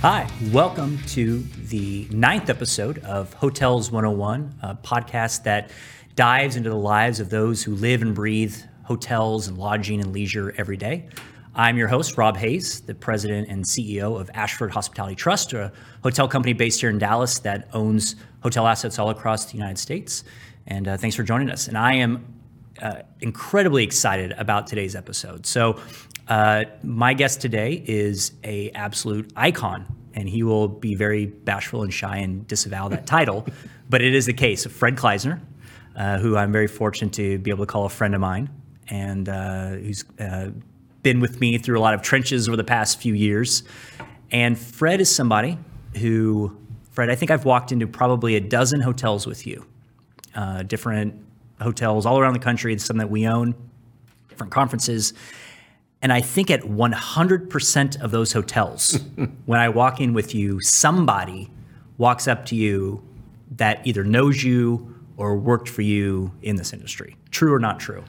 Hi, welcome to the ninth episode of Hotels 101, a podcast that dives into the lives of those who live and breathe hotels and lodging and leisure every day. I'm your host, Rob Hays, the president and CEO of Ashford Hospitality Trust, a hotel company based here in Dallas that owns hotel assets all across the United States. And uh, thanks for joining us. And I am uh, incredibly excited about today's episode. So, uh, my guest today is a absolute icon, and he will be very bashful and shy and disavow that title, but it is the case of Fred Kleisner, uh, who I'm very fortunate to be able to call a friend of mine, and uh, who's uh, been with me through a lot of trenches over the past few years. And Fred is somebody who, Fred, I think I've walked into probably a dozen hotels with you, uh, different hotels all around the country, some that we own, different conferences. And I think at 100% of those hotels, when I walk in with you, somebody walks up to you that either knows you or worked for you in this industry. True or not true?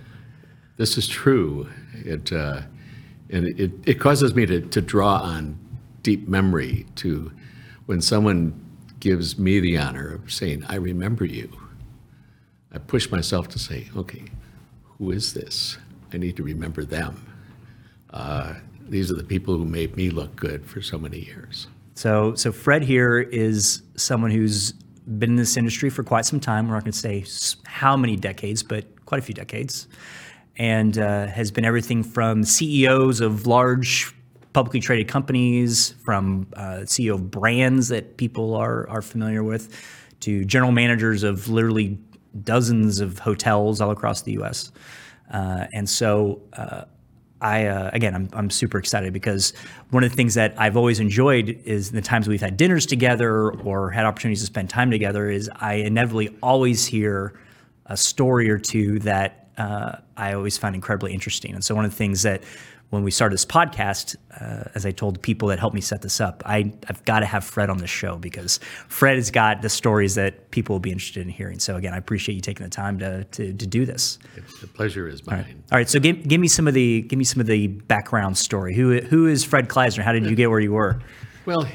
This is true. It, uh, and it, it causes me to, to draw on deep memory to when someone gives me the honor of saying, I remember you. I push myself to say, okay, who is this? I need to remember them. Uh, these are the people who made me look good for so many years. So, so Fred here is someone who's been in this industry for quite some time. We're not going to say how many decades, but quite a few decades, and uh, has been everything from CEOs of large publicly traded companies, from uh, CEO of brands that people are are familiar with, to general managers of literally dozens of hotels all across the U.S. Uh, and so uh, I uh, again, I'm, I'm super excited because one of the things that I've always enjoyed is the times we've had dinners together or had opportunities to spend time together. Is I inevitably always hear a story or two that uh, I always find incredibly interesting. And so one of the things that when we started this podcast, uh, as I told people that helped me set this up, I, I've got to have Fred on the show because Fred has got the stories that people will be interested in hearing. So again, I appreciate you taking the time to to, to do this. The pleasure is mine. All right. All right so give, give me some of the give me some of the background story. Who who is Fred Kleisner? How did you get where you were? Well,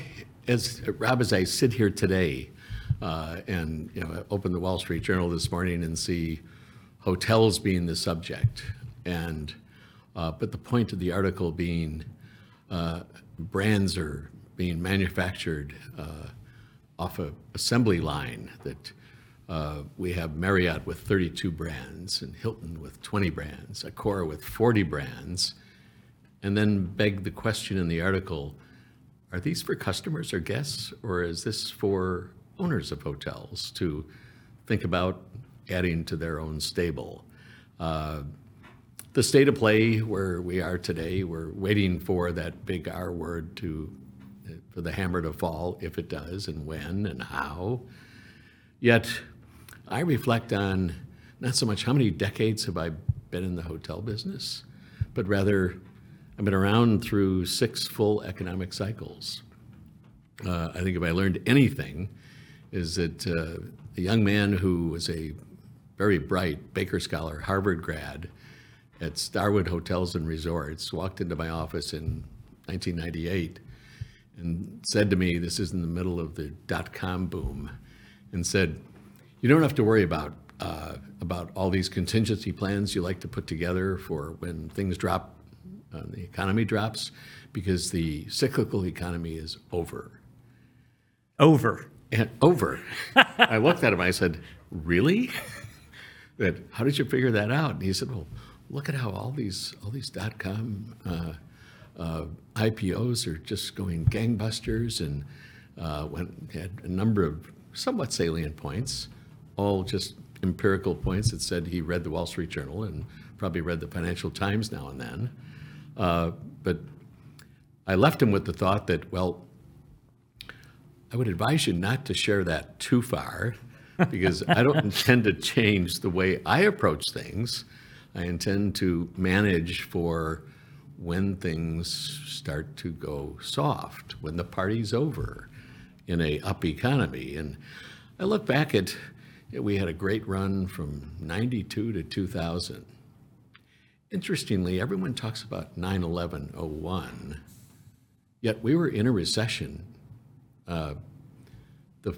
as Rob, as I sit here today, uh, and you know, open the Wall Street Journal this morning and see hotels being the subject and uh, but the point of the article being uh, brands are being manufactured uh, off a assembly line that uh, we have Marriott with 32 brands and Hilton with 20 brands, Accor with 40 brands, and then beg the question in the article, are these for customers or guests, or is this for owners of hotels to think about adding to their own stable? The state of play where we are today, we're waiting for that big R word to, for the hammer to fall, if it does, and when and how. Yet, I reflect on not so much how many decades have I been in the hotel business, but rather I've been around through six full economic cycles. Uh, I think if I learned anything, is that uh, a young man who was a very bright Baker Scholar, Harvard grad, at Starwood Hotels and Resorts, walked into my office in 1998 and said to me, this is in the middle of the dot-com boom, and said, you don't have to worry about uh, about all these contingency plans you like to put together for when things drop, uh, the economy drops, because the cyclical economy is over. Over. And over. I looked at him. I said, "Really? that? How did you figure that out?" And he said, "Well, look at how all these all these dot com uh, uh, IPOs are just going gangbusters, and uh, went had a number of somewhat salient points, all just empirical points that said he read the Wall Street Journal and probably read the Financial Times now and then. Uh, but I left him with the thought that, well, I would advise you not to share that too far because I don't intend to change the way I approach things. I intend to manage for when things start to go soft, when the party's over in a up economy. And I look back at, we had a great run from 92 to 2000. Interestingly, everyone talks about 9 11 01, yet we were in a recession uh, the,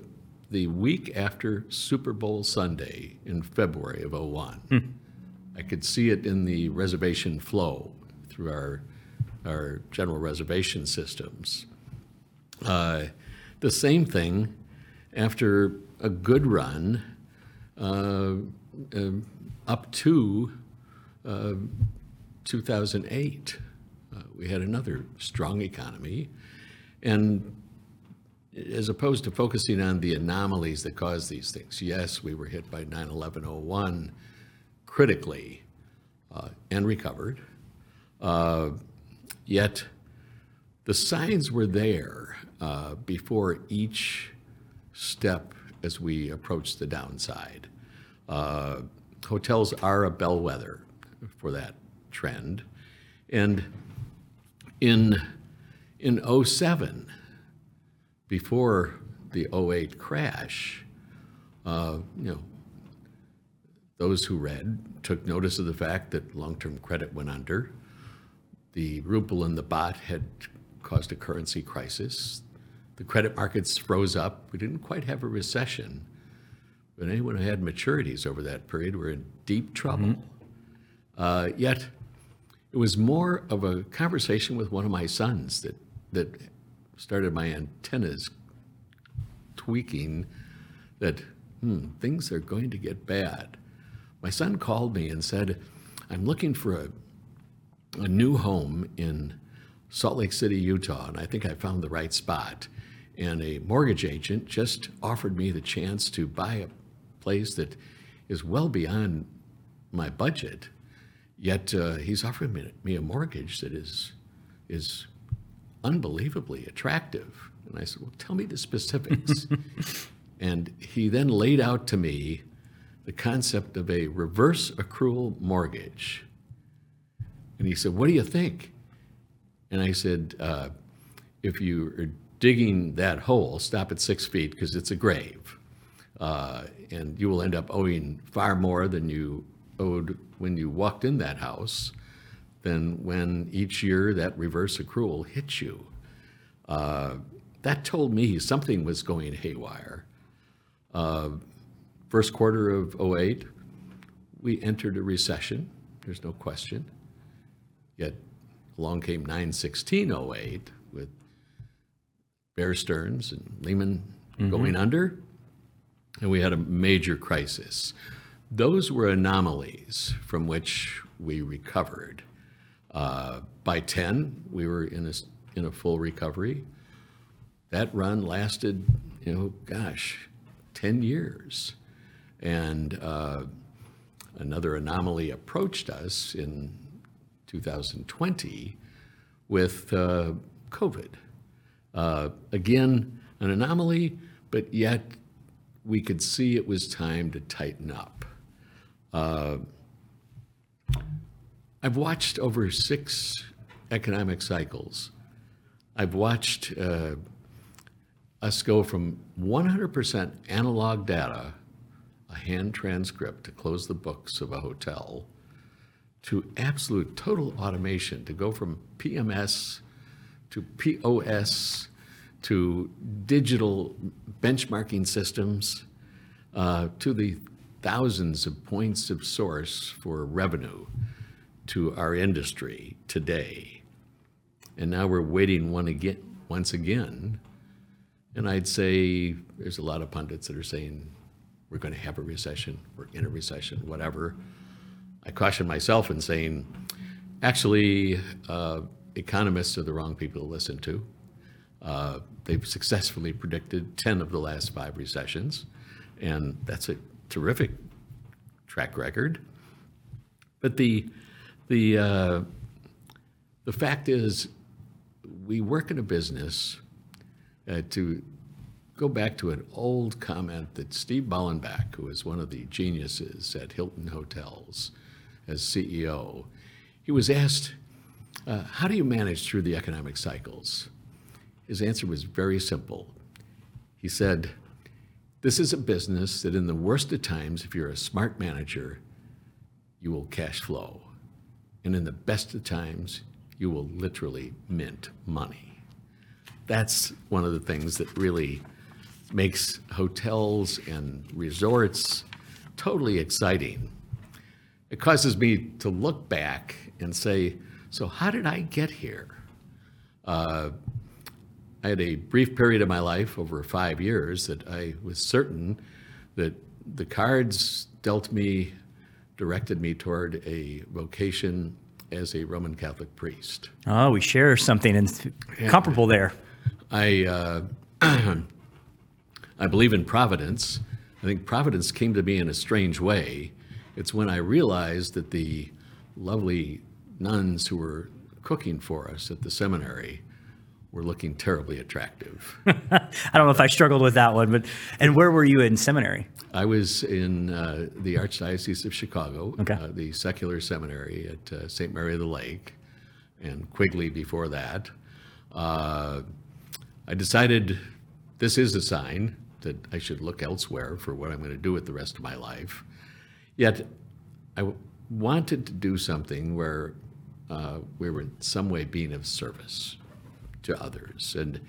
the week after Super Bowl Sunday in February of '01. I could see it in the reservation flow through our, our general reservation systems. Uh, the same thing after a good run uh, uh, up to uh, 2008. Uh, we had another strong economy. And as opposed to focusing on the anomalies that caused these things, yes, we were hit by 9 11 01 critically uh, and recovered. Uh, yet the signs were there uh, before each step as we approached the downside. Uh, hotels are a bellwether for that trend. And in, in 07, before the 08 crash, uh, you know, those who read took notice of the fact that long-term credit went under. The ruble and the baht had caused a currency crisis. The credit markets froze up. We didn't quite have a recession, but anyone who had maturities over that period were in deep trouble. Uh, yet, it was more of a conversation with one of my sons that that started my antennas tweaking. That hmm, things are going to get bad. My son called me and said, "I'm looking for a a new home in Salt Lake City, Utah, and I think I found the right spot." And a mortgage agent just offered me the chance to buy a place that is well beyond my budget. Yet uh, he's offering me, me a mortgage that is is unbelievably attractive. And I said, "Well, tell me the specifics." and he then laid out to me the concept of a reverse accrual mortgage. And he said, "What do you think?" And I said, uh, "If you are digging that hole, stop at six feet because it's a grave, uh, and you will end up owing far more than you owed when you walked in that house than when each year that reverse accrual hits you." Uh, that told me something was going haywire. First quarter of 08, we entered a recession. There's no question. Yet along came 91608 with Bear Stearns and Lehman going under, and we had a major crisis. Those were anomalies from which we recovered. Uh, by 10, we were in a, in a full recovery. That run lasted, you know, gosh, 10 years. And uh, another anomaly approached us in 2020 with uh, COVID. Uh, again, an anomaly, but yet we could see it was time to tighten up. Uh, I've watched over six economic cycles. I've watched uh, us go from 100% analog data, a hand transcript to close the books of a hotel, to absolute total automation, to go from PMS to POS to digital benchmarking systems uh, to the thousands of points of source for revenue to our industry today. And now we're waiting one again, once again. And I'd say there's a lot of pundits that are saying we're going to have a recession, we're in a recession, whatever. I caution myself in saying, actually, uh, economists are the wrong people to listen to. Uh, they've successfully predicted 10 of the last five recessions, and that's a terrific track record. But the, the, uh, the fact is, we work in a business uh, to go back to an old comment that Steve Bollenbach, who is one of the geniuses at Hilton Hotels as CEO, he was asked, uh, How do you manage through the economic cycles? His answer was very simple. He said, This is a business that, in the worst of times, if you're a smart manager, you will cash flow. And in the best of times, you will literally mint money. that's one of the things that really makes hotels and resorts totally exciting. It causes me to look back and say, so how did I get here? Uh, I had a brief period of my life over five years that I was certain that the cards dealt me, directed me toward a vocation as a Roman Catholic priest. Oh, we share something in, comparable there. I, uh, I believe in providence. I think providence came to me in a strange way. It's when I realized that the lovely nuns who were cooking for us at the seminary were looking terribly attractive. I don't know if I struggled with that one, but and where were you in seminary? I was in uh, the Archdiocese of Chicago, Okay. uh, the secular seminary at uh, St. Mary of the Lake, and Quigley before that. Uh, I decided this is a sign that I should look elsewhere for what I'm going to do with the rest of my life. Yet, I w- wanted to do something where uh, we were in some way being of service to others. And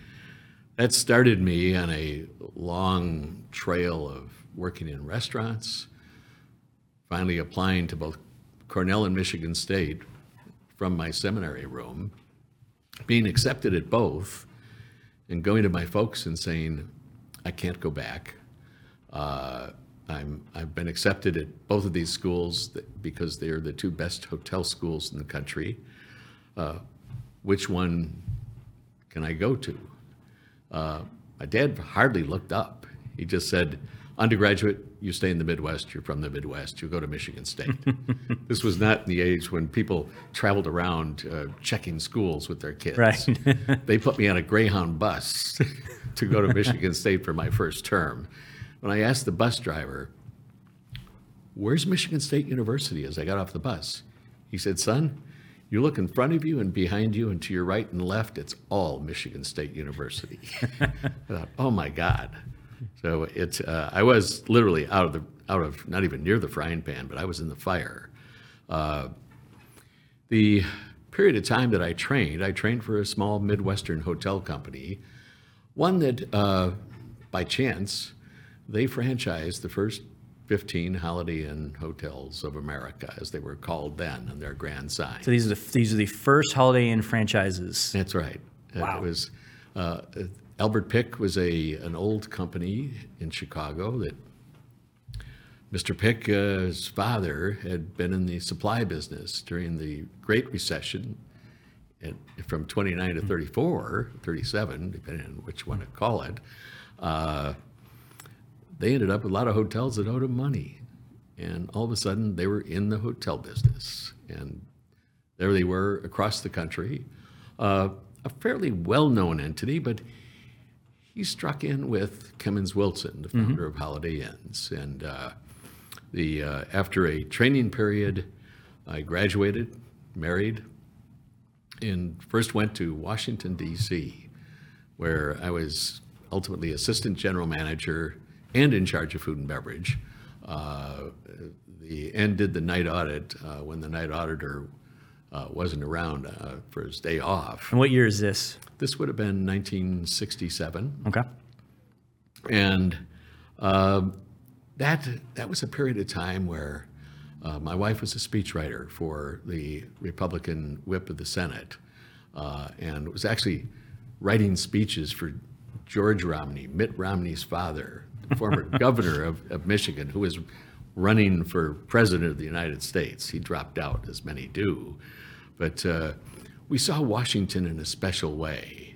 that started me on a long trail of working in restaurants, finally applying to both Cornell and Michigan State from my seminary room, being accepted at both, and going to my folks and saying, I can't go back. Uh, I'm, I've been accepted at both of these schools that- because they're the two best hotel schools in the country. Uh, which one can I go to? Uh, my dad hardly looked up. He just said, undergraduate, you stay in the Midwest, you're from the Midwest, you go to Michigan State. this was not in the age when people traveled around uh, checking schools with their kids. Right. they put me on a Greyhound bus to go to Michigan State for my first term. When I asked the bus driver, Where's Michigan State University as I got off the bus? He said, Son, you look in front of you and behind you and to your right and left, it's all Michigan State University. I thought, oh my God. So it, uh, I was literally out of the, out of, not even near the frying pan, but I was in the fire. Uh, the period of time that I trained, I trained for a small Midwestern hotel company, one that, uh, by chance, they franchised the first 15 Holiday Inn hotels of America, as they were called then, on their grand sign. So these are the these are the first Holiday Inn franchises. That's right. Wow. It was, uh, Albert Pick was a, an old company in Chicago that Mr. Pick's father had been in the supply business during the Great Recession at, from 29 to 34, 37, depending on which one to call it. Uh, they ended up with a lot of hotels that owed him money. And all of a sudden, they were in the hotel business. And there they were across the country. Uh, a fairly well known entity, but he struck in with Kemmons Wilson, the founder of Holiday Inns. And uh, the, uh, after a training period, I graduated, married, and first went to Washington, D.C., where I was ultimately assistant general manager and in charge of food and beverage. Uh, the, and did the night audit uh, when the night auditor uh, wasn't around uh, for his day off. And what year is this? This would have been 1967. Okay. And um, that, that was a period of time where uh, my wife was a speechwriter for the Republican whip of the Senate uh, and was actually writing speeches for George Romney, Mitt Romney's father, the former governor of, of Michigan, who was running for president of the United States. He dropped out, as many do. But uh, we saw Washington in a special way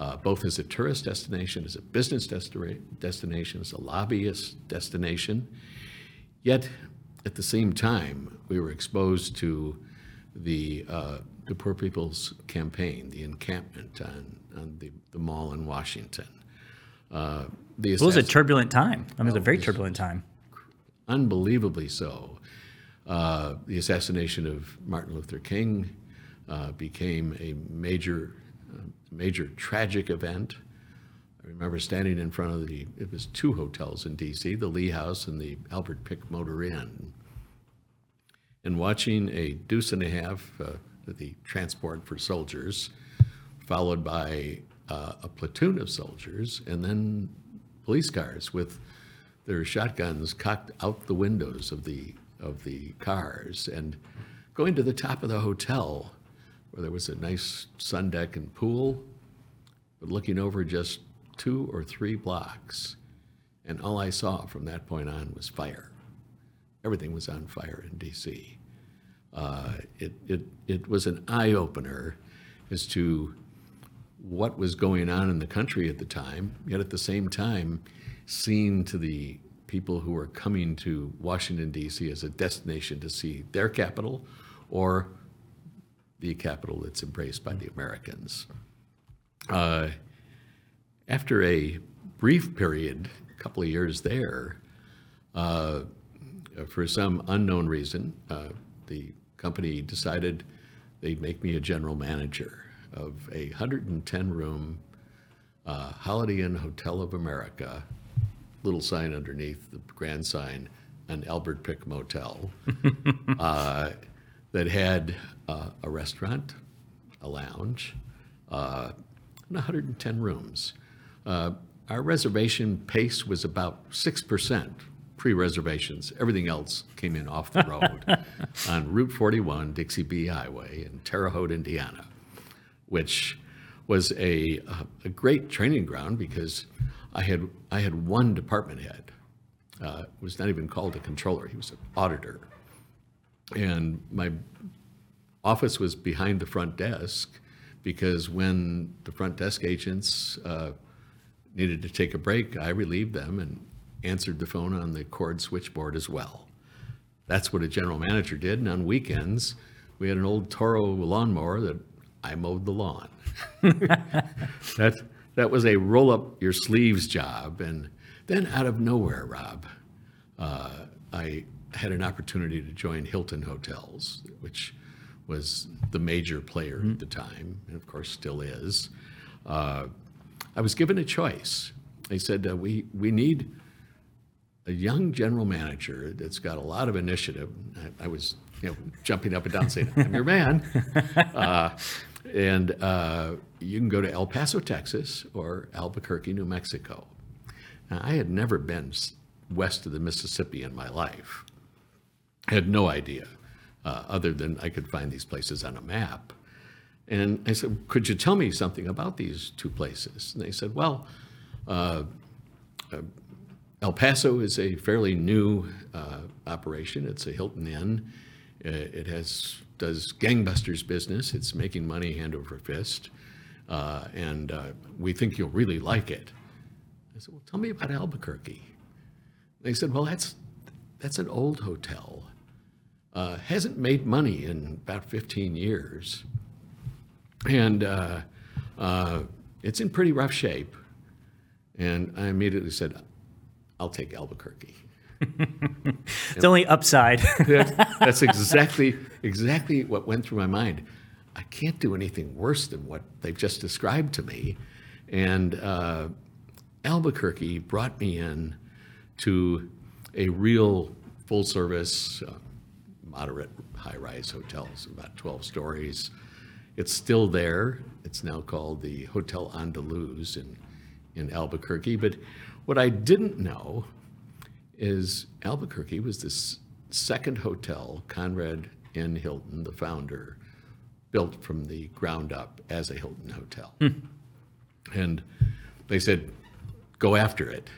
uh, both as a tourist destination, as a business destina- destination, as a lobbyist destination. Yet, at the same time, we were exposed to the, uh, the Poor People's Campaign, the encampment on, on the, the mall in Washington. Uh, the It was a turbulent time. I mean, it was a very turbulent time. Unbelievably so. Uh, the assassination of Martin Luther King uh, became a major, uh, major tragic event. I remember standing in front of the, it was two hotels in DC, the Lee House and the Albert Pick Motor Inn, and watching a deuce and a half, uh, the transport for soldiers, followed by uh, a platoon of soldiers and then police cars with their shotguns cocked out the windows of the of the cars and going to the top of the hotel where there was a nice sun deck and pool, but looking over just two or three blocks. And all I saw from that point on was fire. Everything was on fire in DC. Uh, it, it, it was an eye opener as to what was going on in the country at the time, yet at the same time, seeing to the people who are coming to Washington, D.C. as a destination to see their capital or the capital that's embraced by the Americans. Uh, after a brief period, a couple of years there, uh, for some unknown reason, uh, the company decided they'd make me a general manager of a 110 room uh, Holiday Inn Hotel of America, little sign underneath the grand sign, an Albert Pick Motel, uh, that had uh, a restaurant, a lounge, uh, and 110 rooms. Uh, our reservation pace was about 6% pre-reservations. Everything else came in off the road on Route 41, Dixie Bee Highway in Terre Haute, Indiana, which was a, a great training ground because I had, I had one department head. Uh, was not even called a controller, he was an auditor. And my office was behind the front desk because when the front desk agents uh, needed to take a break, I relieved them and answered the phone on the cord switchboard as well. That's what a general manager did. And on weekends, we had an old Toro lawnmower that I mowed the lawn. that, that was a roll up your sleeves job. And then out of nowhere, Rob, uh, I had an opportunity to join Hilton Hotels, which was the major player at the time, and of course still is. Uh, I was given a choice. They said, uh, we, we need a young general manager that's got a lot of initiative. I, I was you know, jumping up and down saying, I'm your man. Uh, and uh, you can go to El Paso, Texas, or Albuquerque, New Mexico. Now, I had never been west of the Mississippi in my life. I had no idea, uh, other than I could find these places on a map. And I said, Could you tell me something about these two places? And they said, Well, uh, uh, El Paso is a fairly new uh, operation. It's a Hilton Inn. Uh, It has does gangbusters business. It's making money hand over fist, uh, and uh, we think you'll really like it. I said, "Well, tell me about Albuquerque." They said, "Well, that's that's an old hotel. Uh, hasn't made money in about 15 years, and uh, uh, it's in pretty rough shape." And I immediately said, "I'll take Albuquerque." The only upside. That- That's exactly, exactly what went through my mind. I can't do anything worse than what they've just described to me. And uh, Albuquerque brought me in to a real full-service, uh, moderate, high-rise hotel. It's about 12 stories. It's still there. It's now called the Hotel Andaluz in, in Albuquerque. But what I didn't know is Albuquerque was this second hotel Conrad N. Hilton, the founder, built from the ground up as a Hilton hotel. And they said, go after it.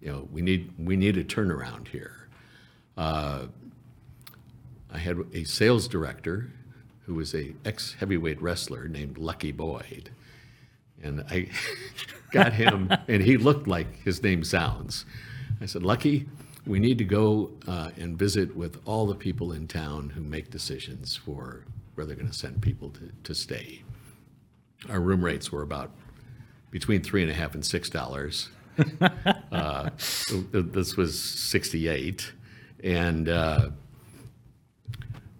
You know, we need, we need a turnaround here. Uh, I had a sales director who was a ex-heavyweight wrestler named Lucky Boyd. And I got him, and he looked like his name sounds. I said, Lucky, we need to go uh, and visit with all the people in town who make decisions for where they're going to send people to, to stay. Our room rates were about between three and a half and six dollars. uh, this was 68. And uh,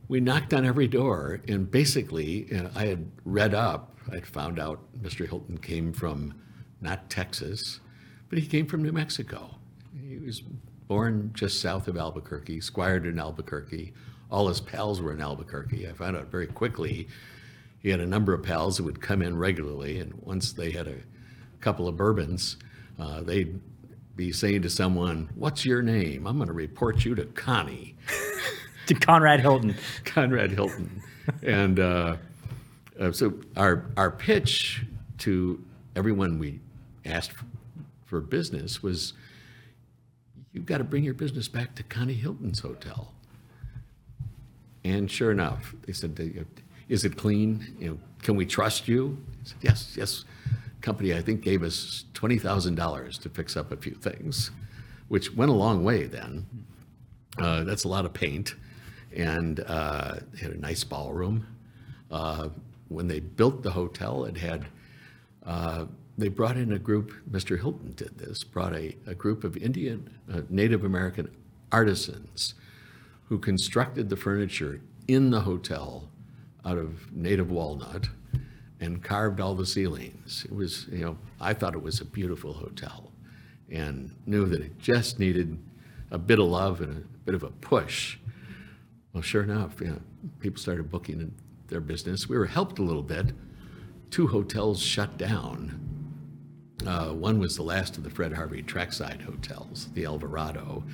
we knocked on every door, and basically, know, I had read up. I'd found out Mr. Hilton came from not Texas, but he came from New Mexico. He was born just south of Albuquerque, squired in Albuquerque. All his pals were in Albuquerque. I found out very quickly he had a number of pals that would come in regularly, and once they had a couple of bourbons, uh, they'd be saying to someone, "What's your name? I'm going to report you to Connie." to Conrad Hilton. Conrad Hilton, and uh, uh, so our our pitch to everyone we asked for business was, "You've got to bring your business back to Connie Hilton's hotel." And sure enough, they said, "Is it clean? You know, can we trust you?" I said, "Yes, yes." Company I think gave us twenty thousand dollars to fix up a few things, which went a long way then. Uh, that's a lot of paint, and uh, had a nice ballroom. Uh, when they built the hotel, it had uh, they brought in a group. Mr. Hilton did this. Brought a, a group of Indian uh, Native American artisans who constructed the furniture in the hotel out of native walnut and carved all the ceilings. It was, you know, I thought it was a beautiful hotel and knew that it just needed a bit of love and a bit of a push. Well, sure enough, you know, people started booking their business. We were helped a little bit. Two hotels shut down. Uh, one was the last of the Fred Harvey trackside hotels, the Alvarado,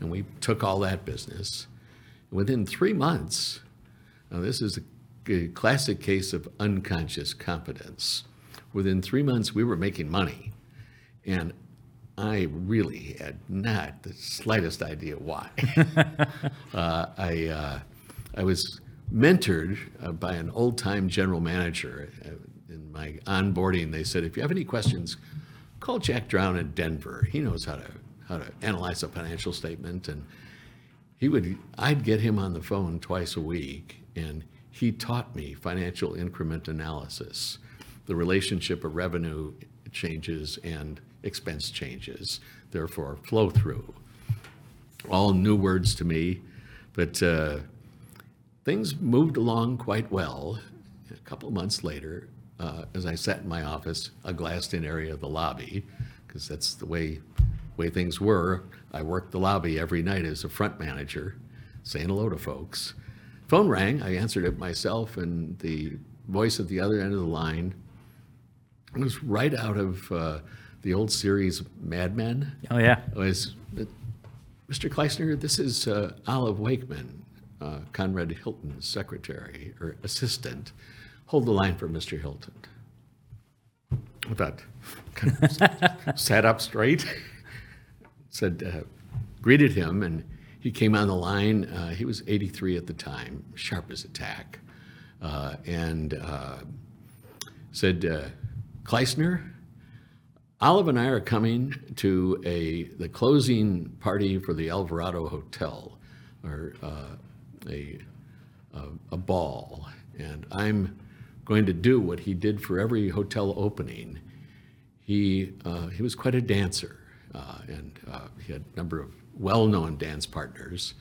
and we took all that business. Within three months, now this is a, classic case of unconscious competence. Within three months, we were making money, and I really had not the slightest idea why. uh, I uh, I was mentored uh, by an old-time general manager. Uh, in my onboarding, they said, if you have any questions, call Jack Drown in Denver. He knows how to how to analyze a financial statement and he would I'd get him on the phone twice a week and he taught me financial increment analysis, the relationship of revenue changes and expense changes, therefore flow through. All new words to me, but uh, things moved along quite well. A couple months later, uh, as I sat in my office, a glassed-in area of the lobby, because that's the way way things were. I worked the lobby every night as a front manager, saying hello to folks. Phone rang. I answered it myself, and the voice at the other end of the line was right out of uh, the old series Mad Men. Oh yeah. It was Mr. Kleisner. This is uh, Olive Wakeman, uh, Conrad Hilton's secretary or assistant. Hold the line for Mr. Hilton. I thought, kind of sat up straight said, uh, greeted him, and he came on the line. Uh, he was 83 at the time, sharp as a tack, uh, and uh, said, uh, Kleisner, Olive and I are coming to a the closing party for the Alvarado Hotel, or uh, a, a a ball, and I'm going to do what he did for every hotel opening. He he was quite a dancer uh, and uh, he had a number of well-known dance partners.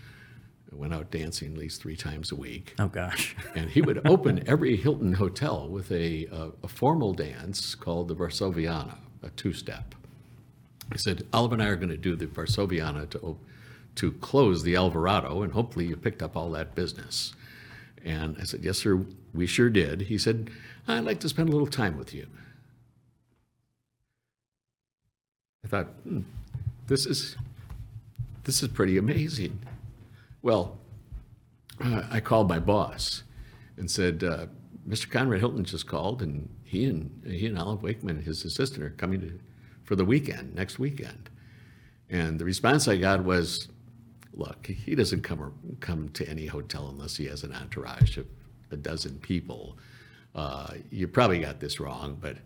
Went out dancing at least three times a week. Oh gosh! and he would open every Hilton hotel with a, a, a formal dance called the Varsoviana, a two-step. He said, "Olive and I are going to do the Varsoviana to to close the Alvarado, and hopefully you picked up all that business." And I said, "Yes, sir, we sure did." He said, "I'd like to spend a little time with you." I thought, hmm, this is this is pretty amazing. Well, uh, I called my boss and said, uh, Mr. Conrad Hilton just called, and he and he and Olive Wakeman, his assistant, are coming to, for the weekend next weekend. And the response I got was, look, he doesn't come come to any hotel unless he has an entourage of a dozen people. Uh, you probably got this wrong, but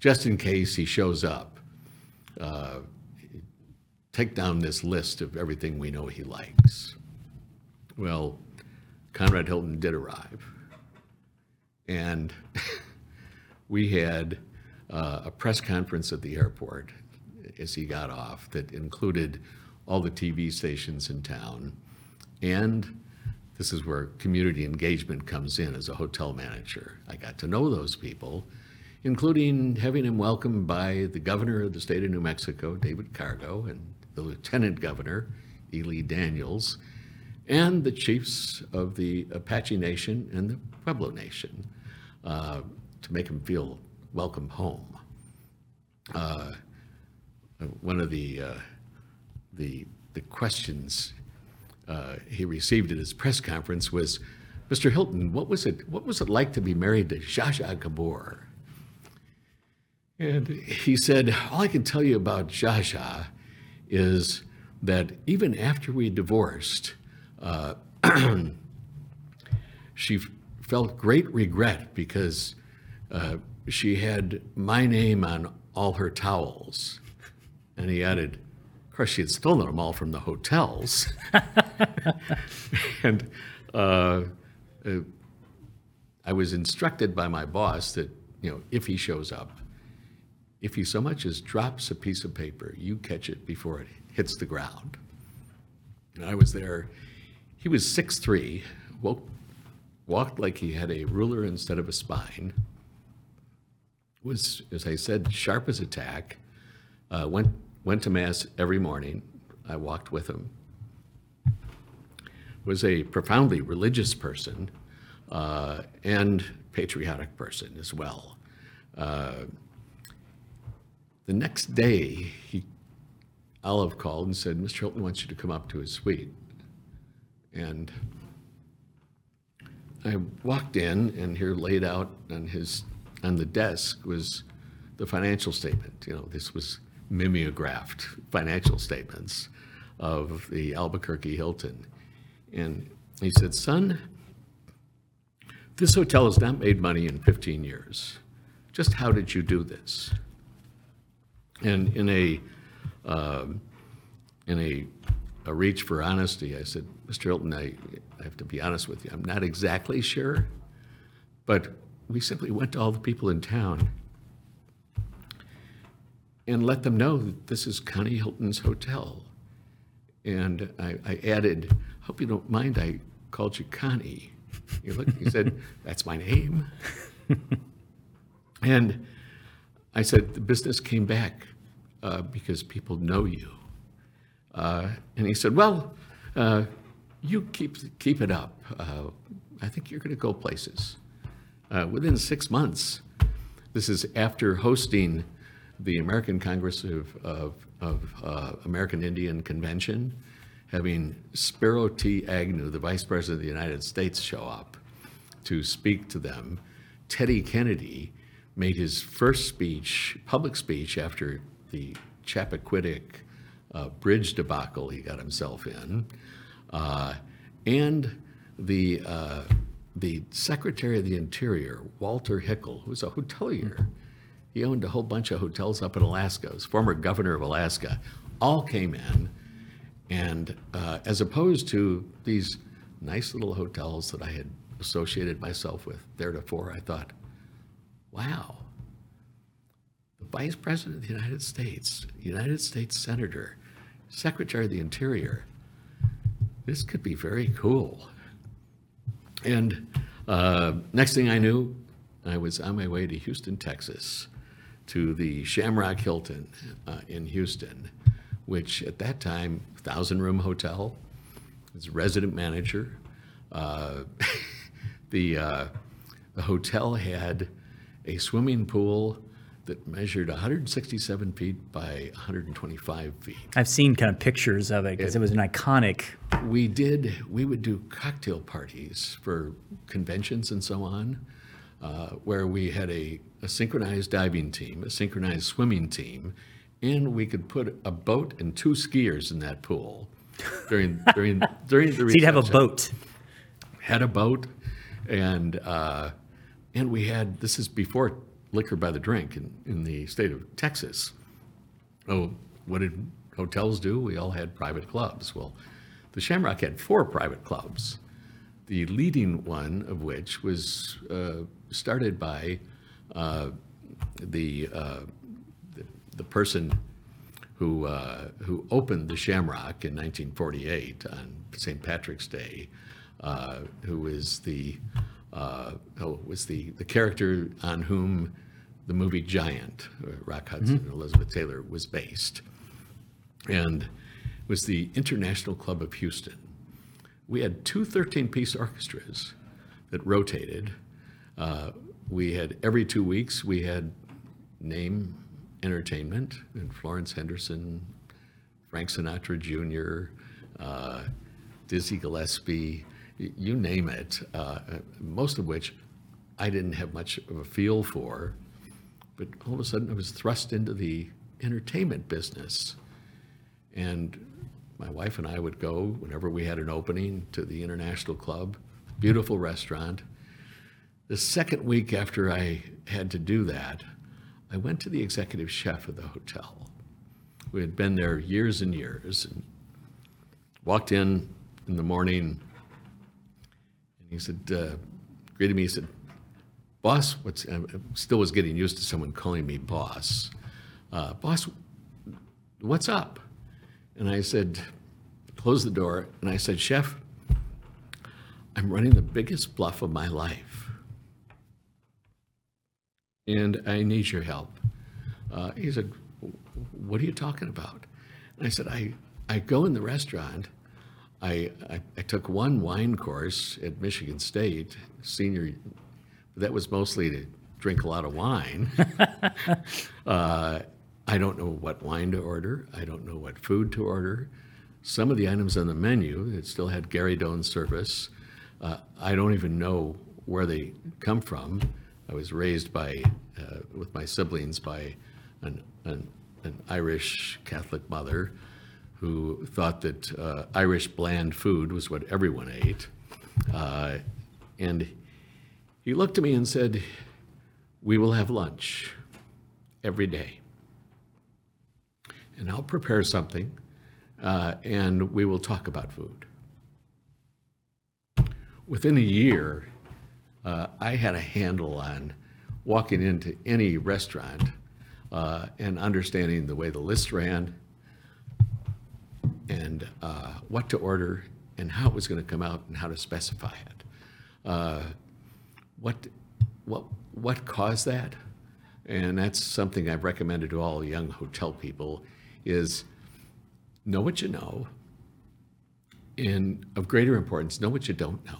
just in case he shows up, uh, take down this list of everything we know he likes. Well, Conrad Hilton did arrive. And we had uh, a press conference at the airport as he got off that included all the TV stations in town. And this is where community engagement comes in as a hotel manager. I got to know those people including having him welcomed by the governor of the state of New Mexico, David Cargo, and the lieutenant governor, Ely Daniels, and the chiefs of the Apache Nation and the Pueblo Nation. uh, to make him feel welcome home. Uh, one of the, uh, the, the questions uh, he received at his press conference was, Mr. Hilton, what was it, what was it like to be married to Zsa Gabor? And he said, all I can tell you about Zsa is that even after we divorced, uh, she f- felt great regret because uh, she had my name on all her towels. And he added, of course, she had stolen them all from the hotels. and uh, uh, I was instructed by my boss that, you know, if he shows up, if he so much as drops a piece of paper, you catch it before it hits the ground. And I was there. He was 6'3, woke, walked like he had a ruler instead of a spine, was, as I said, sharp as a tack, uh, went, went to Mass every morning. I walked with him. Was a profoundly religious person uh, and patriotic person as well. Uh, the next day, he, Olive called and said, Mr. Hilton wants you to come up to his suite. And I walked in, and here laid out on his on the desk was the financial statement. You know, this was mimeographed financial statements of the Albuquerque Hilton. And he said, Son, this hotel has not made money in 15 years. Just how did you do this? And in a, um, in a, a reach for honesty, I said, Mr. Hilton, I, I have to be honest with you. I'm not exactly sure, but we simply went to all the people in town and let them know that this is Connie Hilton's hotel. And I, I added, hope you don't mind I called you Connie. He looked, he said, that's my name. and I said, the business came back uh, because people know you. Uh, and he said, well, uh, you keep, keep it up. Uh, I think you're going to go places. Uh, within six months, this is after hosting the American Congress of, of, of uh, American Indian Convention, having Spiro T. Agnew, the Vice President of the United States, show up to speak to them. Teddy Kennedy made his first speech, public speech, after the Chappaquiddick uh, bridge debacle he got himself in. Uh, and the, uh, the Secretary of the Interior, Walter Hickel, who was a hotelier, he owned a whole bunch of hotels up in Alaska, was former governor of Alaska, all came in. And uh, as opposed to these nice little hotels that I had associated myself with theretofore, I thought, wow, the Vice President of the United States, United States Senator, Secretary of the Interior, this could be very cool. And uh, next thing I knew, I was on my way to Houston, Texas, to the Shamrock Hilton uh, in Houston, which at that time, thousand room hotel, as resident manager. Uh, the, uh, the hotel had a swimming pool that measured 167 feet by 125 feet. I've seen kind of pictures of it because it was an iconic. We did, we would do cocktail parties for conventions and so on, uh, where we had a, a synchronized diving team, a synchronized swimming team, and we could put a boat and two skiers in that pool during, during, during the So you'd have a boat. Had a boat, and, uh, and we had, this is before liquor by the drink in, in the state of Texas. Oh, what did hotels do? We all had private clubs. Well, the Shamrock had four private clubs. The leading one of which was uh, started by uh, the, uh, the the person who uh, who opened the Shamrock in 1948 on St. Patrick's Day, uh, who was the uh, oh, was the the character on whom the movie Giant, uh, Rock Hudson and Elizabeth Taylor, was based, and was the International Club of Houston. We had two 13-piece orchestras that rotated. Uh, we had every two weeks we had name entertainment and Florence Henderson, Frank Sinatra Jr., uh, Dizzy Gillespie, you name it. Uh, most of which I didn't have much of a feel for, but all of a sudden I was thrust into the entertainment business. And my wife and I would go whenever we had an opening to the International Club, beautiful restaurant. The second week after I had to do that, I went to the executive chef of the hotel. We had been there years and years and walked in in the morning he said, uh, greeted me, he said, boss, what's, I still was getting used to someone calling me boss. Uh, boss, what's up? And I said, close the door, and I said, Chef, I'm running the biggest bluff of my life. And I need your help. Uh, he said, What are you talking about? And I said, I, I go in the restaurant. I, I, I took one wine course at Michigan State, senior, that was mostly to drink a lot of wine. uh, I don't know what wine to order. I don't know what food to order. Some of the items on the menu, it still had gueridon service. Uh, I don't even know where they come from. I was raised by, uh, with my siblings by an, an, an Irish Catholic mother who thought that uh, Irish bland food was what everyone ate. Uh, and he looked at me and said, We will have lunch every day and I'll prepare something, uh, and we will talk about food. Within a year, uh, I had a handle on walking into any restaurant uh, and understanding the way the list ran and uh, what to order and how it was going to come out and how to specify it. Uh, what, what, what caused that? And that's something I've recommended to all young hotel people is know what you know, and of greater importance, know what you don't know,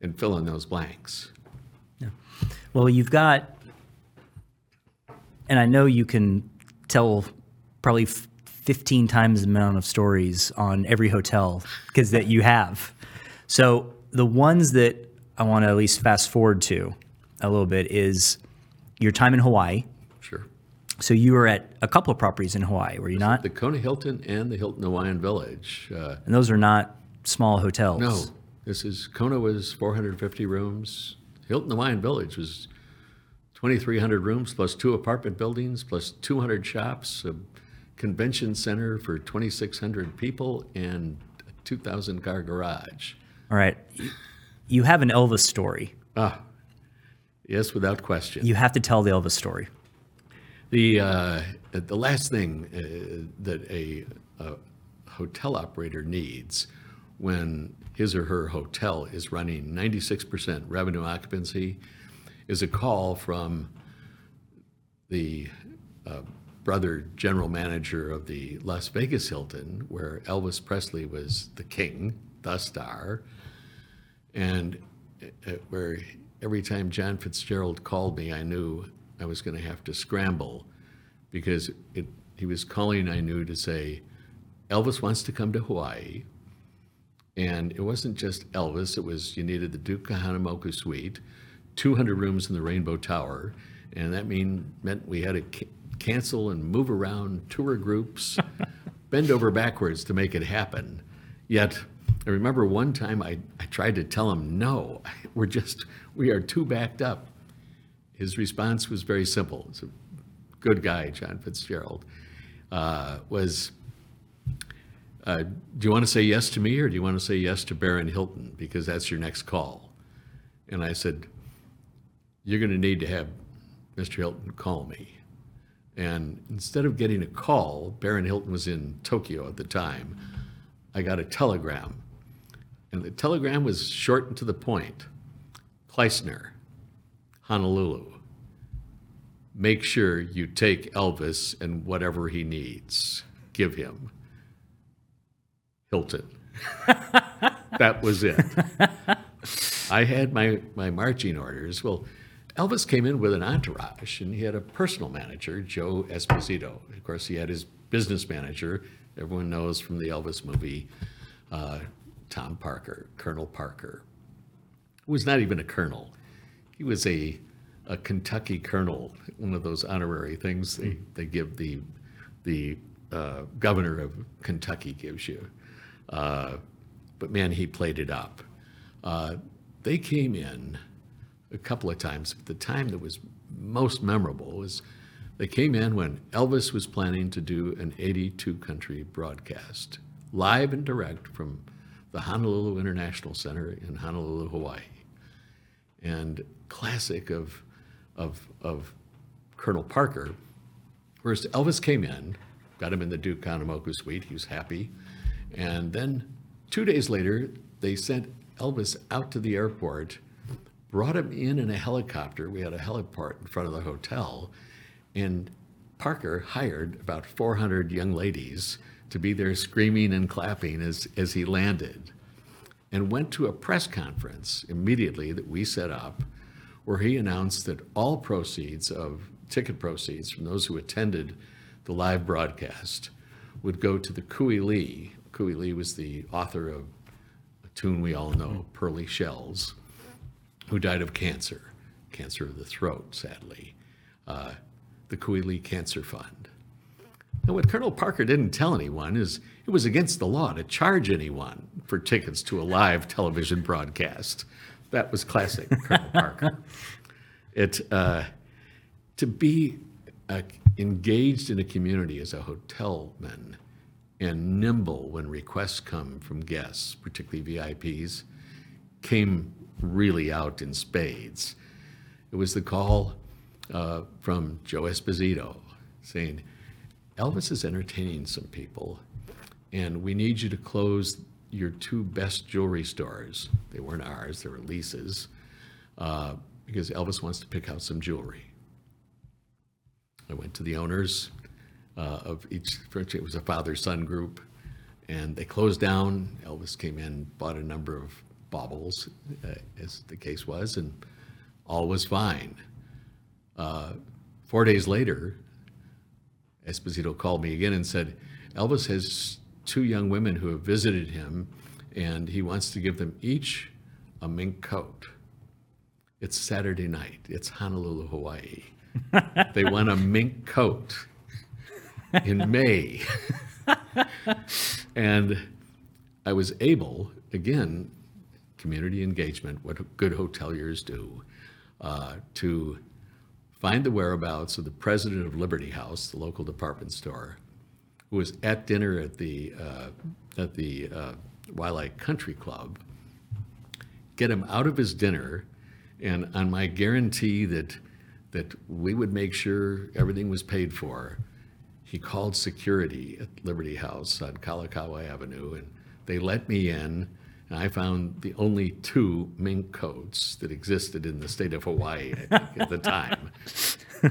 and fill in those blanks. Yeah. Well, you've got, and I know you can tell probably 15 times the amount of stories on every hotel because that you have. So the ones that I want to at least fast forward to a little bit is your time in Hawaii. Sure. So you were at a couple of properties in Hawaii, were you not? The Kona Hilton and the Hilton Hawaiian Village. Uh, And those are not small hotels. no, this is Kona was 450 rooms. Hilton Hawaiian Village was 2,300 rooms plus two apartment buildings plus 200 shops, a convention center for 2,600 people, and a 2,000 car garage. All right. You have an Elvis story. Ah, yes, without question. You have to tell the Elvis story. The, uh, the last thing uh, that a, a hotel operator needs when his or her hotel is running 96% revenue occupancy is a call from the uh, brother general manager of the Las Vegas Hilton, where Elvis Presley was the king, the star, and uh, where every time John Fitzgerald called me, I knew I was going to have to scramble because it, he was calling, I knew, to say, Elvis wants to come to Hawaii. And it wasn't just Elvis, it was you needed the Duke Kahanamoku suite, 200 rooms in the Rainbow Tower. And that mean, meant we had ca- cancel and move around tour groups, bend over backwards to make it happen. Yet, I remember one time I, I tried to tell him, no, we're just, we are too backed up. His response was very simple. It's a good guy, John Fitzgerald, uh, was, uh, do you want to say yes to me or do you want to say yes to Baron Hilton? Because that's your next call. And I said, you're going to need to have Mr. Hilton call me. And instead of getting a call, Baron Hilton was in Tokyo at the time, I got a telegram. And the telegram was short and to the point. Kleisner, Honolulu. Make sure you take Elvis and whatever he needs. Give him. Hilton. that was it. I had my, my marching orders. Well, Elvis came in with an entourage, and he had a personal manager, Joe Esposito. Of course, he had his business manager, everyone knows from the Elvis movie, uh, Tom Parker, Colonel Parker, who was not even a colonel. He was a, a Kentucky colonel, one of those honorary things they, they give the, the uh, governor of Kentucky gives you. Uh, but man, he played it up. Uh, they came in a couple of times. The time that was most memorable was they came in when Elvis was planning to do an 82 country broadcast, live and direct from the Honolulu International Center in Honolulu, Hawaii. And classic of, of, of Colonel Parker, whereas Elvis came in, got him in the Duke Kahanamoku suite, he was happy. And then two days later, they sent Elvis out to the airport, brought him in in a helicopter. We had a heliport in front of the hotel, and Parker hired about 400 young ladies to be there screaming and clapping as, as he landed, and went to a press conference immediately that we set up, where he announced that all proceeds of ticket proceeds from those who attended the live broadcast would go to the Kui Lee. Kui Lee was the author of a tune we all know, Pearly Shells, who died of cancer, cancer of the throat, sadly. Uh, the Lee Cancer Fund. Now, what Colonel Parker didn't tell anyone is it was against the law to charge anyone for tickets to a live television broadcast. That was classic Colonel Parker. It, uh, to be uh, engaged in a community as a hotelman and nimble when requests come from guests, particularly VIPs, came really out in spades. It was the call uh, from Joe Esposito saying, Elvis is entertaining some people, and we need you to close your two best jewelry stores. They weren't ours, they were leases, uh, because Elvis wants to pick out some jewelry. I went to the owners uh, of each, it was a father-son group, and they closed down. Elvis came in, bought a number of baubles, uh, as the case was, and all was fine. Uh, four days later, Esposito called me again and said, Elvis has two young women who have visited him, and he wants to give them each a mink coat. It's Saturday night. It's Honolulu, Hawaii. they want a mink coat in May. and I was able, again, community engagement, what good hoteliers do, uh, to find the whereabouts of the president of Liberty House, the local department store, who was at dinner at the uh, at the uh, Waialae Country Club. Get him out of his dinner, and on my guarantee that that we would make sure everything was paid for, he called security at Liberty House on Kalakaua Avenue, and they let me in. And I found the only two mink coats that existed in the state of Hawaii at the time.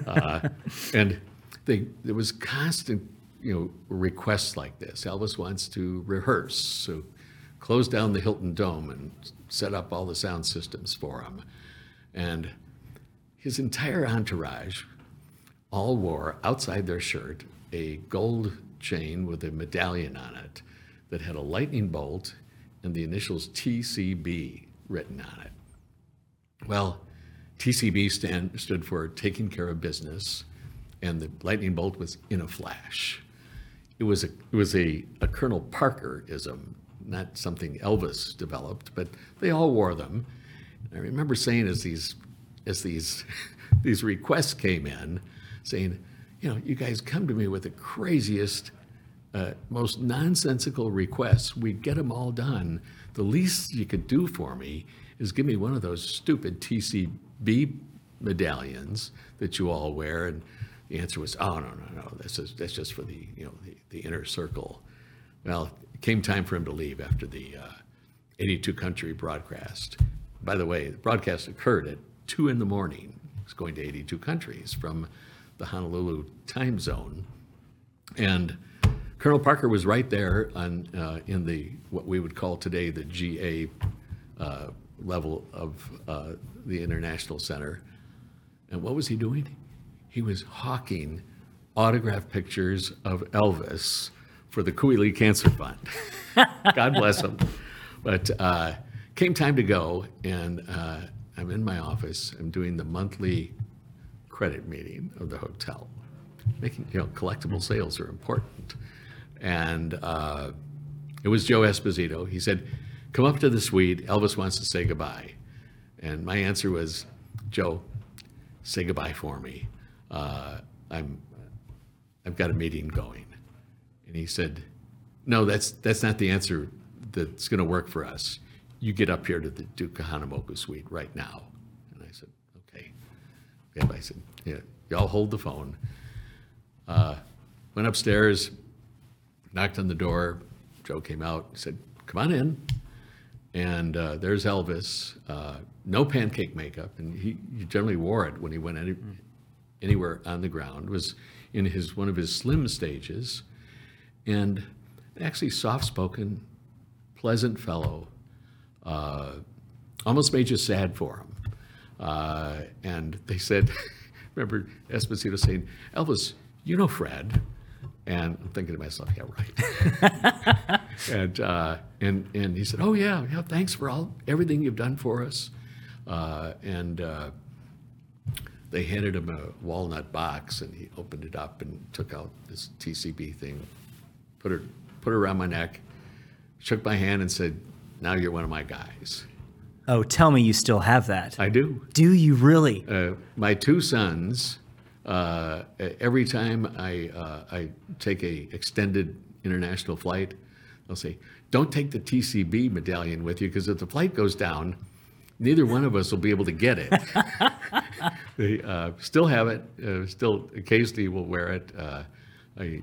Uh, and they, there was constant, you know, requests like this. Elvis wants to rehearse, so close down the Hilton Dome and set up all the sound systems for him. And his entire entourage all wore outside their shirt a gold chain with a medallion on it that had a lightning bolt and the initials TCB written on it. Well, TCB stand, stood for taking care of business, and the lightning bolt was in a flash. It was a, it was a, a Colonel Parker-ism, not something Elvis developed, but they all wore them. I remember saying as these, as these, these requests came in, saying, you know, you guys come to me with the craziest uh, most nonsensical requests. We get them all done. The least you could do for me is give me one of those stupid TCB medallions that you all wear. And the answer was, oh, no, no, no, that's just, that's just for the, you know, the, the inner circle. Well, it came time for him to leave after the uh, 82 country broadcast. By the way, the broadcast occurred at 2 in the morning. It was going to 82 countries from the Honolulu time zone. And Colonel Parker was right there on, uh, in the, what we would call today the GA uh, level of uh, the International Center. And what was he doing? He was hawking autograph pictures of Elvis for the Kui Lee Cancer Fund. God bless him. But uh, came time to go, and uh, I'm in my office. I'm doing the monthly credit meeting of the hotel. Making, you know, collectible sales are important. And uh, it was Joe Esposito. He said, Come up to the suite. Elvis wants to say goodbye. And my answer was, Joe, say goodbye for me. Uh, I'm, I've got a meeting going. And he said, No, that's, that's not the answer that's going to work for us. You get up here to the Duke Kahanamoku suite right now. And I said, Okay. And I said, Yeah, y'all hold the phone. Uh, went upstairs, knocked on the door. Joe came out, said, Come on in. And uh, there's Elvis, uh, no pancake makeup, and he, he generally wore it when he went any, anywhere on the ground. Was in his one of his slim stages, and actually soft-spoken, pleasant fellow. Uh, almost made you sad for him. Uh, and they said, remember Esposito saying, Elvis, you know Fred. And I'm thinking to myself, yeah, right. and, uh, and, and he said, oh, yeah, yeah, thanks for all, everything you've done for us. Uh, and uh, they handed him a walnut box, and he opened it up and took out this TCB thing, put it, put her around my neck, shook my hand, and said, now you're one of my guys. Oh, tell me you still have that. I do. Do you really? Uh, my two sons, uh, every time I, uh, I take a extended international flight, they'll say, don't take the TCB medallion with you because if the flight goes down, neither one of us will be able to get it. they uh, still have it, uh, still occasionally will wear it. Uh, I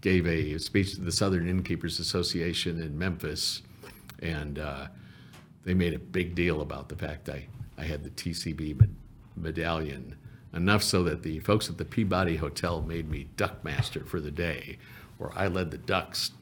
gave a speech to the Southern Innkeepers Association in Memphis, and uh, they made a big deal about the fact I, I had the TCB med- medallion, enough so that the folks at the Peabody Hotel made me duck master for the day, where I led the ducks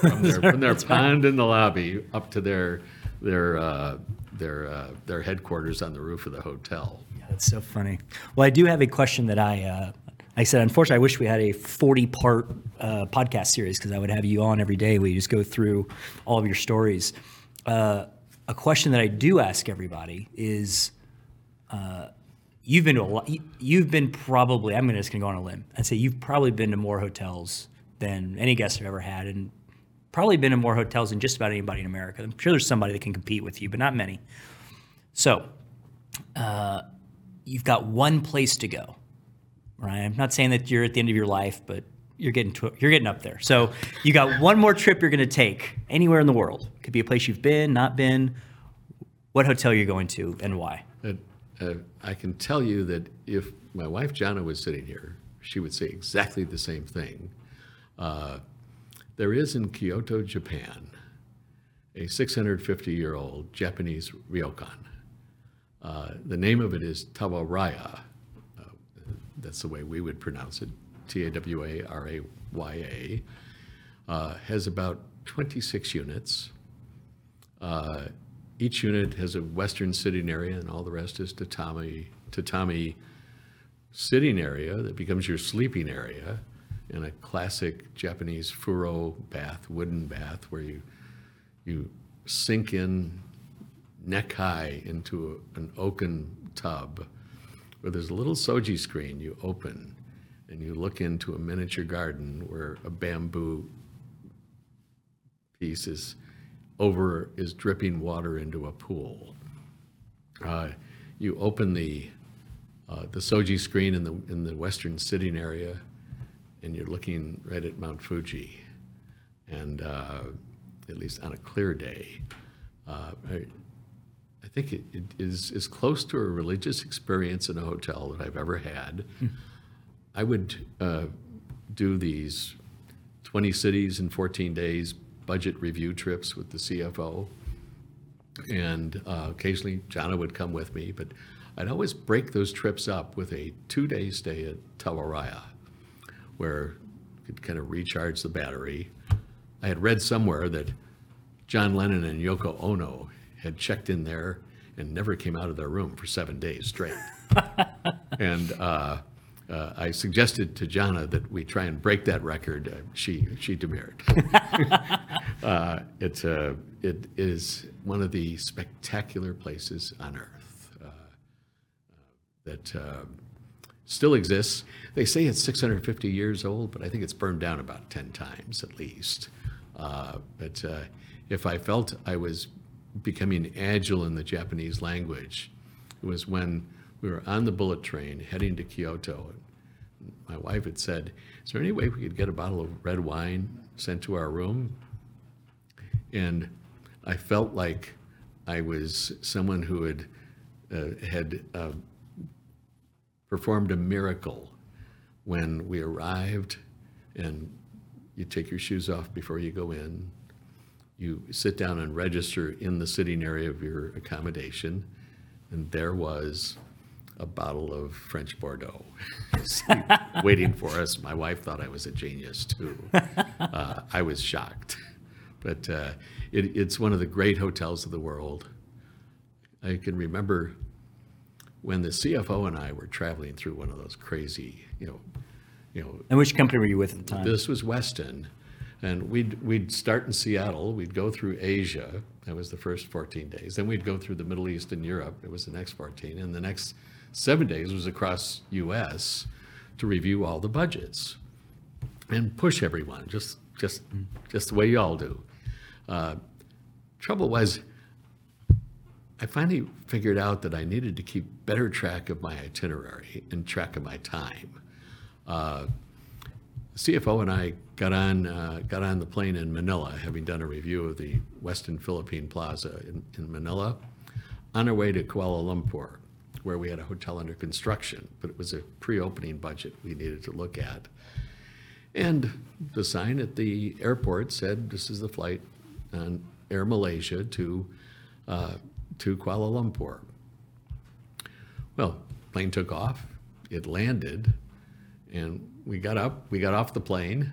from their, from their pond in the lobby up to their their uh, their uh, their headquarters on the roof of the hotel. Yeah, That's so funny. Well, I do have a question that I, uh, I said, unfortunately, I wish we had a 40 part uh, podcast series because I would have you on every day. We just go through all of your stories. Uh, a question that I do ask everybody is uh, you've been to a lot, you- you've been probably, I'm gonna just gonna go on a limb and say you've probably been to more hotels than any guest I've ever had and probably been to more hotels than just about anybody in America. I'm sure there's somebody that can compete with you, but not many. So, uh, you've got one place to go, right? I'm not saying that you're at the end of your life, but you're getting to, you're getting up there. So you got one more trip you're going to take anywhere in the world. Could be a place you've been, not been. What hotel you're going to and why? Uh, uh, I can tell you that if my wife Jana was sitting here, she would say exactly the same thing. Uh, there is in Kyoto, Japan, a 650 year old Japanese ryokan. Uh, the name of it is Tawaraya. Uh, that's the way we would pronounce it T A W A R A Y A. Uh, has about 26 units. Each unit has a western sitting area, and all the rest is tatami, tatami sitting area that becomes your sleeping area, and a classic Japanese furo bath, wooden bath, where you you sink in neck high into a, an oaken tub, where there's a little shoji screen you open, and you look into a miniature garden where a bamboo piece is over is dripping water into a pool. Uh, you open the uh, the shoji screen in the in the western sitting area, and you're looking right at Mount Fuji, and uh, at least on a clear day, uh, I, I think it, it is as close to a religious experience in a hotel that I've ever had. I would uh, do these 20 cities in 14 days budget review trips with the CFO. And uh, occasionally, Jana would come with me, but I'd always break those trips up with a two day stay at Tawaraya, where you could kind of recharge the battery. I had read somewhere that John Lennon and Yoko Ono had checked in there and never came out of their room for seven days straight. And uh, uh, I suggested to Jana that we try and break that record. Uh, She, she demurred. Uh, It's, uh, it is one of the spectacular places on earth uh, that uh, still exists. They say it's 650 years old, but I think it's burned down about 10 times at least. Uh, But uh, if I felt I was becoming agile in the Japanese language, it was when we were on the bullet train heading to Kyoto. My wife had said, Is there any way we could get a bottle of red wine sent to our room? And I felt like I was someone who had, uh, had uh, performed a miracle when we arrived and you take your shoes off before you go in. You sit down and register in the sitting area of your accommodation, and there was a bottle of French Bordeaux waiting for us. My wife thought I was a genius too. Uh, I was shocked. But uh, it, it's one of the great hotels of the world. I can remember when the CFO and I were traveling through one of those crazy, you know, you know, And which company were you with at the time? this was Westin, and we'd we'd start in Seattle. We'd go through Asia. That was the first 14 days. Then we'd go through the Middle East and Europe. It was the next 14, and the next seven days was across U.S. to review all the budgets and push everyone, just just just the way you all do. Uh, trouble was, I finally figured out that I needed to keep better track of my itinerary and track of my time. Uh, CFO and I got on uh, got on the plane in Manila, having done a review of the Westin Philippine Plaza in, in Manila, on our way to Kuala Lumpur, where we had a hotel under construction, but it was a pre-opening budget we needed to look at. And the sign at the airport said, "This is the flight on Air Malaysia to uh, to Kuala Lumpur." Well, plane took off. It landed, and we got up. We got off the plane,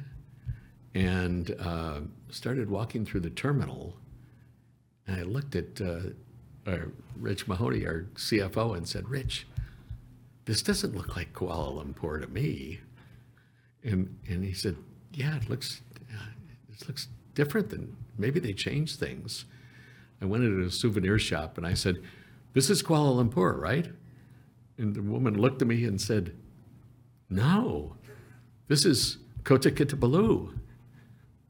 and uh, started walking through the terminal. And I looked at uh, Rich Mahoney, our CFO, and said, "Rich, this doesn't look like Kuala Lumpur to me." And and he said, "Yeah, it looks uh, it looks different than maybe they changed things." I went into a souvenir shop and I said, "This is Kuala Lumpur, right?" And the woman looked at me and said, "No, this is Kota Kinabalu,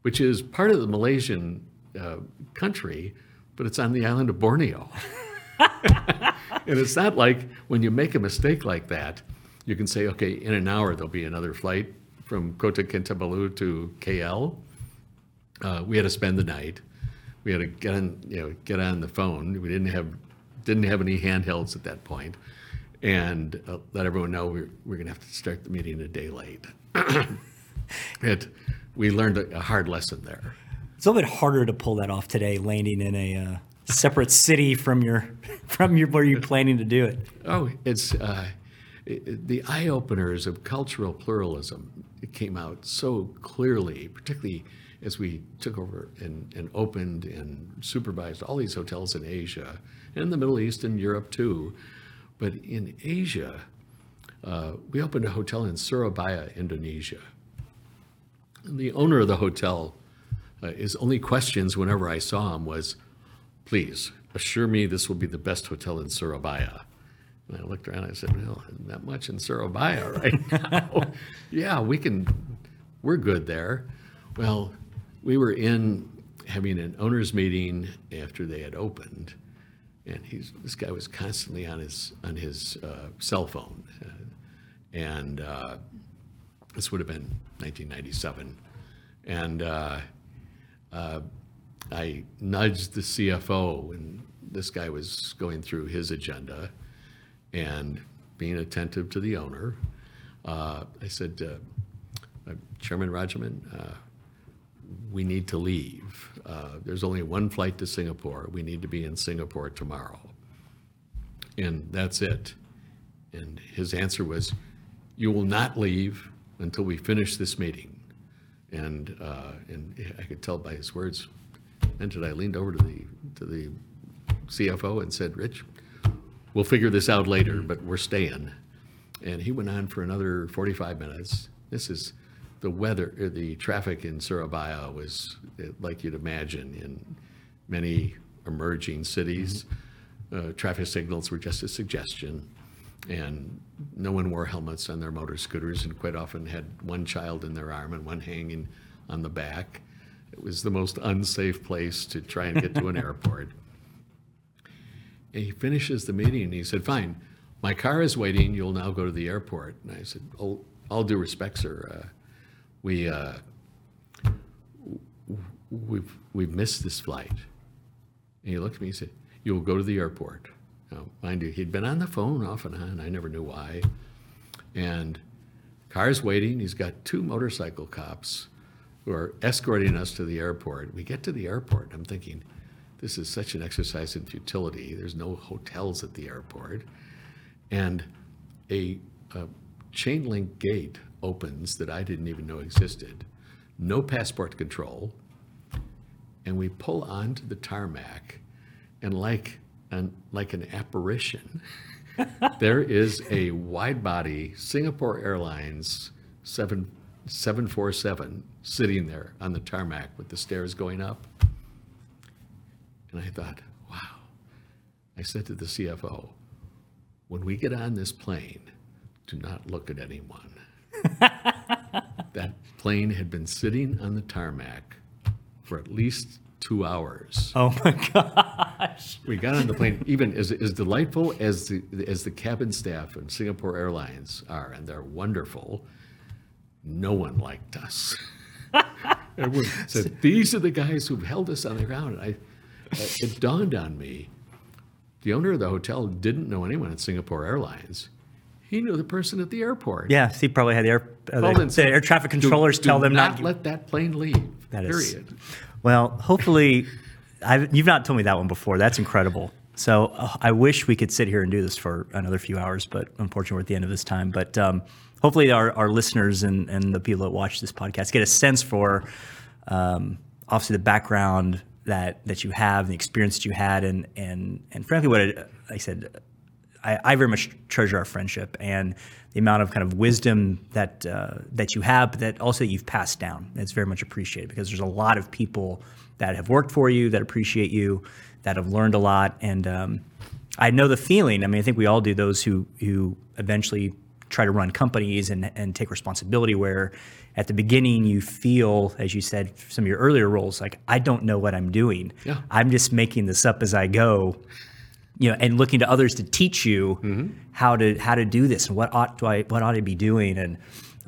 which is part of the Malaysian uh, country, but it's on the island of Borneo." and it's not like when you make a mistake like that, you can say, "Okay, in an hour there'll be another flight from Kota Kinabalu to KL." Uh, we had to spend the night. We had to get on, you know, get on the phone. We didn't have didn't have any handhelds at that point, and uh, let everyone know we're we're going to have to start the meeting a day late. it, we learned a, a hard lesson there. It's a little bit harder to pull that off today, landing in a uh, separate city from your from your where you're planning to do it. Oh, it's uh, the eye openers of cultural pluralism. Came out so clearly, particularly as we took over and, and opened and supervised all these hotels in Asia and the Middle East and Europe too. But in Asia, uh, we opened a hotel in Surabaya, Indonesia. And the owner of the hotel, uh, his only questions whenever I saw him was, please assure me this will be the best hotel in Surabaya. And I looked around and I said, well, isn't that much in Surabaya right now. yeah, we can, we're good there. Well, we were in having an owners meeting after they had opened. And he's, this guy was constantly on his, on his uh, cell phone. Uh, and uh, this would have been 1997. And uh, I nudged the CFO, and this guy was going through his agenda and being attentive to the owner. Uh, I said, uh, uh, Chairman Rajaman, uh, we need to leave. Uh, there's only one flight to Singapore. We need to be in Singapore tomorrow. And that's it. And his answer was, You will not leave until we finish this meeting. And, uh, and I could tell by his words. And I leaned over to the, to the CFO and said, Rich, we'll figure this out later, but we're staying. And he went on for another 45 minutes. This is the weather, the traffic in Surabaya was uh, like you'd imagine in many emerging cities. Uh, traffic signals were just a suggestion, and no one wore helmets on their motor scooters, and quite often had one child in their arm and one hanging on the back. It was the most unsafe place to try and get to an airport. And he finishes the meeting and he said, Fine, my car is waiting. You'll now go to the airport. And I said, Oh, all due respect, sir. Uh, we, uh, we've, we've missed this flight. And he looked at me and said, You'll go to the airport. Now, mind you, he'd been on the phone off and on. I never knew why. And car's waiting. He's got two motorcycle cops who are escorting us to the airport. We get to the airport. I'm thinking, this is such an exercise in futility. There's no hotels at the airport. And a, a chain link gate opens that I didn't even know existed. No passport control. And we pull onto the tarmac, and like an, like an apparition, there is a wide body Singapore Airlines 7, 747 sitting there on the tarmac with the stairs going up. And I thought, wow. I said to the CFO, when we get on this plane, do not look at anyone. that plane had been sitting on the tarmac for at least two hours. Oh my gosh. We got on the plane, even as, as delightful as the, as the cabin staff in Singapore Airlines are, and they're wonderful, no one liked us. Everyone said, these are the guys who've held us on the ground. And I, it dawned on me, the owner of the hotel didn't know anyone at Singapore Airlines. He knew the person at the airport. Yes, he probably had the air, uh, the, the air traffic controllers do tell them not not. to- let that plane leave. That is- period. Well, hopefully, I've, you've not told me that one before. That's incredible. So uh, I wish we could sit here and do this for another few hours, but unfortunately, we're at the end of this time. But um, hopefully, our, our listeners and, and the people that watch this podcast get a sense for um, obviously the background that that you have, and the experience that you had, and and and frankly, what it, like I said, I, I very much treasure our friendship and the amount of kind of wisdom that uh, that you have, but that also you've passed down. It's very much appreciated because there's a lot of people that have worked for you that appreciate you, that have learned a lot, and um, I know the feeling. I mean, I think we all do. Those who who eventually try to run companies and and take responsibility, where at the beginning you feel, as you said, some of your earlier roles, like I don't know what I'm doing. Yeah. I'm just making this up as I go you know, and looking to others to teach you how to how to do this and what ought do I what ought I be doing, and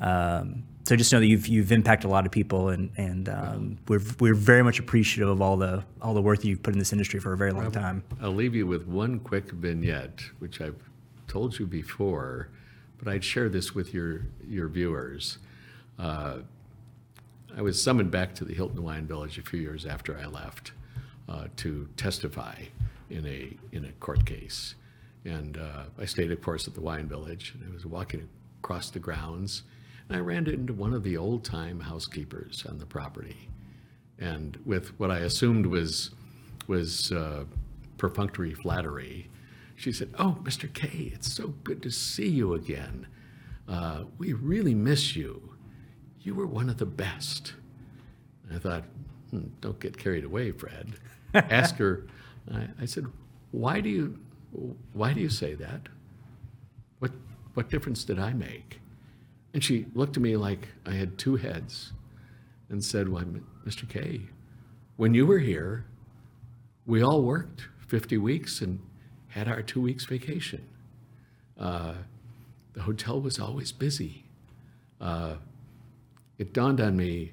um, so just know that you've you've impacted a lot of people, and and um, we're we're very much appreciative of all the all the work that you've put in this industry for a very long time. I'll leave you with one quick vignette, which I've told you before, but I'd share this with your, your viewers. Uh, I was summoned back to the Hilton Hawaiian Village a few years after I left uh, to testify in a, in a court case. And uh, I stayed, of course, at the Hawaiian Village, and I was walking across the grounds, and I ran into one of the old-time housekeepers on the property. And with what I assumed was, was uh, perfunctory flattery, she said, Oh, Mr. K, it's so good to see you again. Uh, we really miss you. You were one of the best. I thought, hmm, don't get carried away, Fred. Ask her. I, I said, why do you, why do you say that? What, what difference did I make? And she looked at me like I had two heads and said, Why, M- Mr. K, when you were here, we all worked 50 weeks and had our two weeks vacation. Uh, the hotel was always busy. Uh, it dawned on me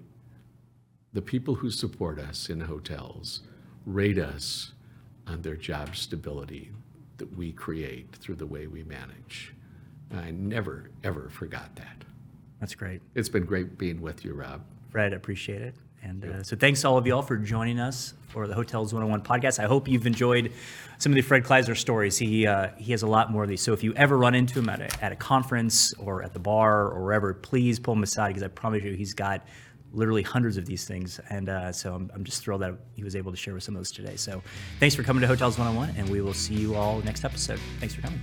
the people who support us in hotels rate us on their job stability that we create through the way we manage. I never, ever forgot that. That's great. It's been great being with you, Rob. Fred, I appreciate it. And uh, so thanks to all of y'all for joining us for the Hotels 101 podcast. I hope you've enjoyed some of the Fred Kleisner stories. He, uh, he has a lot more of these. So if you ever run into him at a, at a conference or at the bar or wherever, please pull him aside because I promise you he's got literally hundreds of these things. And uh, so I'm, I'm just thrilled that he was able to share with some of those today. So thanks for coming to Hotels 101 and we will see you all next episode. Thanks for coming.